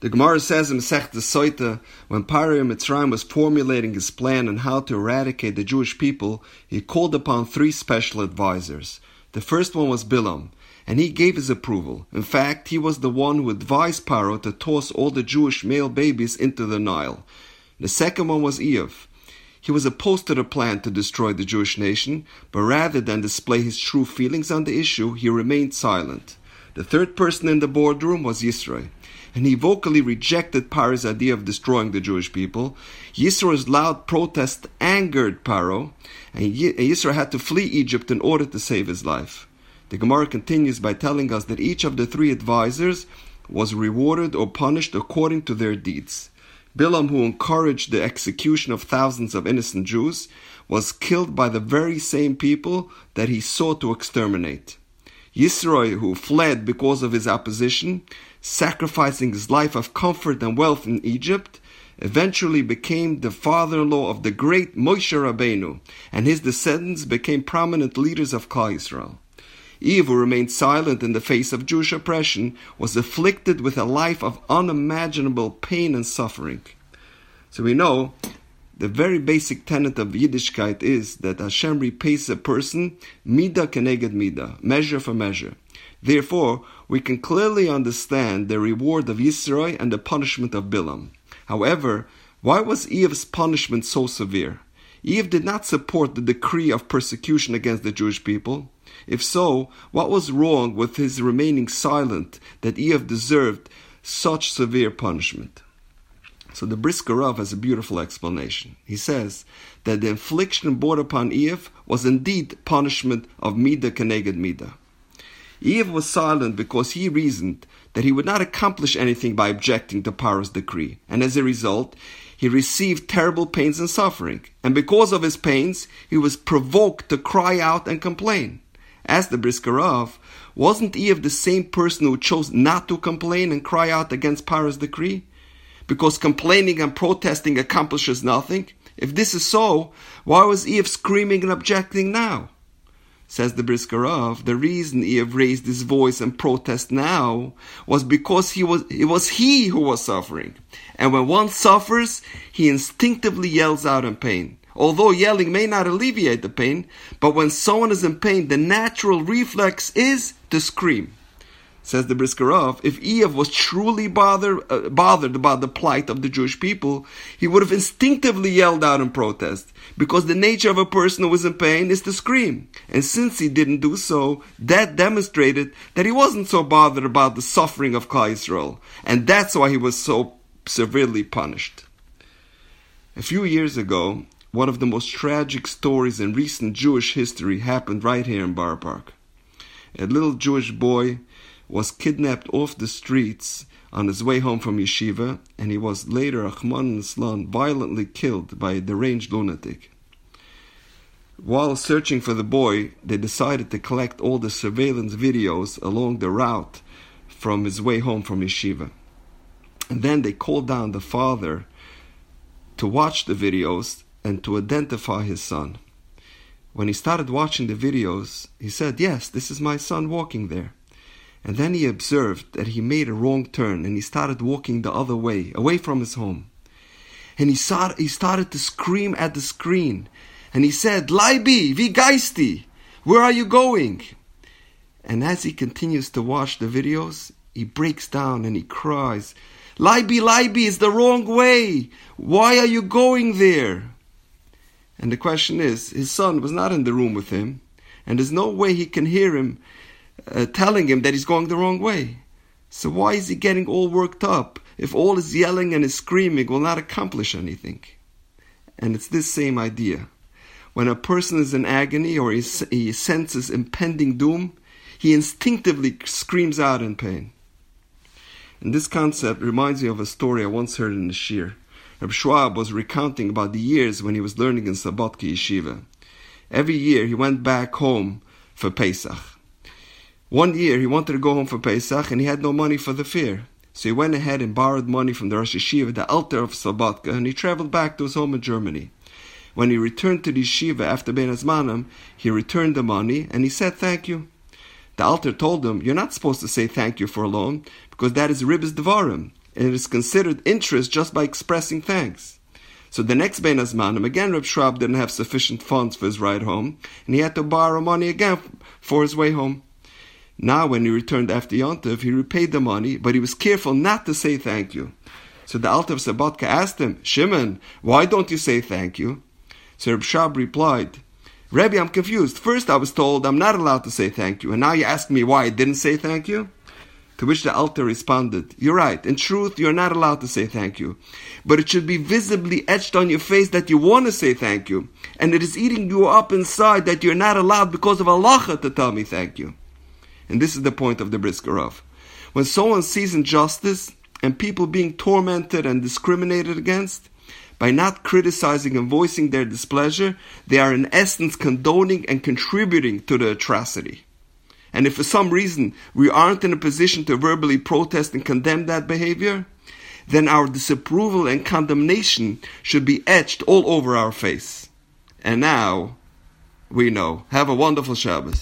The Gemara says in Masech Soita, when Paro Mitzrayim was formulating his plan on how to eradicate the Jewish people, he called upon three special advisors. The first one was Bilam, and he gave his approval. In fact, he was the one who advised Paro to toss all the Jewish male babies into the Nile. The second one was Iyov. He was opposed to the plan to destroy the Jewish nation, but rather than display his true feelings on the issue, he remained silent. The third person in the boardroom was Yisro and he vocally rejected Paro's idea of destroying the Jewish people. Yisro's loud protest angered Paro, and Yisro had to flee Egypt in order to save his life. The Gemara continues by telling us that each of the three advisors was rewarded or punished according to their deeds. Bilam, who encouraged the execution of thousands of innocent Jews, was killed by the very same people that he sought to exterminate. Yisro, who fled because of his opposition, sacrificing his life of comfort and wealth in Egypt, eventually became the father-in-law of the great Moshe Rabbeinu, and his descendants became prominent leaders of Klal Yisrael. Iyov, who remained silent in the face of Jewish oppression, was afflicted with a life of unimaginable pain and suffering. So we know the very basic tenet of Yiddishkeit is that Hashem repays a person mida keneged mida, measure for measure. Therefore, we can clearly understand the reward of Yisro and the punishment of Bilam. However, why was Iyov's punishment so severe? Iyov did not support the decree of persecution against the Jewish people. If so, what was wrong with his remaining silent that Iyov deserved such severe punishment? So the Brisker Rav has a beautiful explanation. He says that the infliction brought upon Iyov was indeed punishment of Mida Keneged Mida. Iyov was silent because he reasoned that he would not accomplish anything by objecting to Paro's decree, and as a result, he received terrible pains and suffering. And because of his pains, he was provoked to cry out and complain. As the Brisker Rav, wasn't Iyov the same person who chose not to complain and cry out against Paro's decree? Because complaining and protesting accomplishes nothing? If this is so, why was Iyov screaming and objecting now? Says the Brisker Rav, the reason Iyov raised his voice and protest now was because he was, it was he who was suffering. And when one suffers, he instinctively yells out in pain. Although yelling may not alleviate the pain, but when someone is in pain, the natural reflex is to scream. Says the Brisker Rav, if Iyov was truly bothered, uh, bothered about the plight of the Jewish people, he would have instinctively yelled out in protest, because the nature of a person who is in pain is to scream. And since he didn't do so, that demonstrated that he wasn't so bothered about the suffering of Klal Yisrael, and that's why he was so severely punished. A few years ago, one of the most tragic stories in recent Jewish history happened right here in Borough Park. A little Jewish boy was kidnapped off the streets on his way home from yeshiva, and he was later, rachmana litzlan, violently killed by a deranged lunatic. While searching for the boy, they decided to collect all the surveillance videos along the route from his way home from yeshiva. And then they called down the father to watch the videos and to identify his son. When he started watching the videos, he said, Yes, this is my son walking there. And then he observed that he made a wrong turn and he started walking the other way, away from his home. And he, saw, he started to scream at the screen. And he said, Leibi, wie geisti? Where are you going? And as he continues to watch the videos, he breaks down and he cries, Leibi, Leibi, it's the wrong way. Why are you going there? And the question is, his son was not in the room with him, and there's no way he can hear him uh, telling him that he's going the wrong way. So why is he getting all worked up if all his yelling and his screaming will not accomplish anything? And it's this same idea. When a person is in agony or he, he senses impending doom, he instinctively screams out in pain. And this concept reminds me of a story I once heard in the shiur. Reb Schwab was recounting about the years when he was learning in Slobodka Yeshiva. Every year he went back home for Pesach. One year he wanted to go home for Pesach and he had no money for the fare. So he went ahead and borrowed money from the Rosh Yeshiva, the Alter of Slobodka, and he traveled back to his home in Germany. When he returned to the yeshiva after Bein Hazmanim, he returned the money and he said thank you. The Alter told him, You're not supposed to say thank you for a loan, because that is ribis devarim. and it is considered interest just by expressing thanks. So the next Bein Hazmanim, again Reb Schwab didn't have sufficient funds for his ride home, and he had to borrow money again for his way home. Now, when he returned after Yontif, he repaid the money, but he was careful not to say thank you. So the of Slobodka asked him, Shimon, why don't you say thank you? So Schwab replied, Rebbe, I'm confused. First I was told I'm not allowed to say thank you, and now you ask me why I didn't say thank you? To which the Alter responded, You're right. In truth, you're not allowed to say thank you. But it should be visibly etched on your face that you want to say thank you. And it is eating you up inside that you're not allowed because of halacha to tell me thank you. And this is the point of the Brisker Rav. When someone sees injustice and people being tormented and discriminated against, by not criticizing and voicing their displeasure, they are in essence condoning and contributing to the atrocity. And if for some reason we aren't in a position to verbally protest and condemn that behavior, then our disapproval and condemnation should be etched all over our face. And now we know. Have a wonderful Shabbos.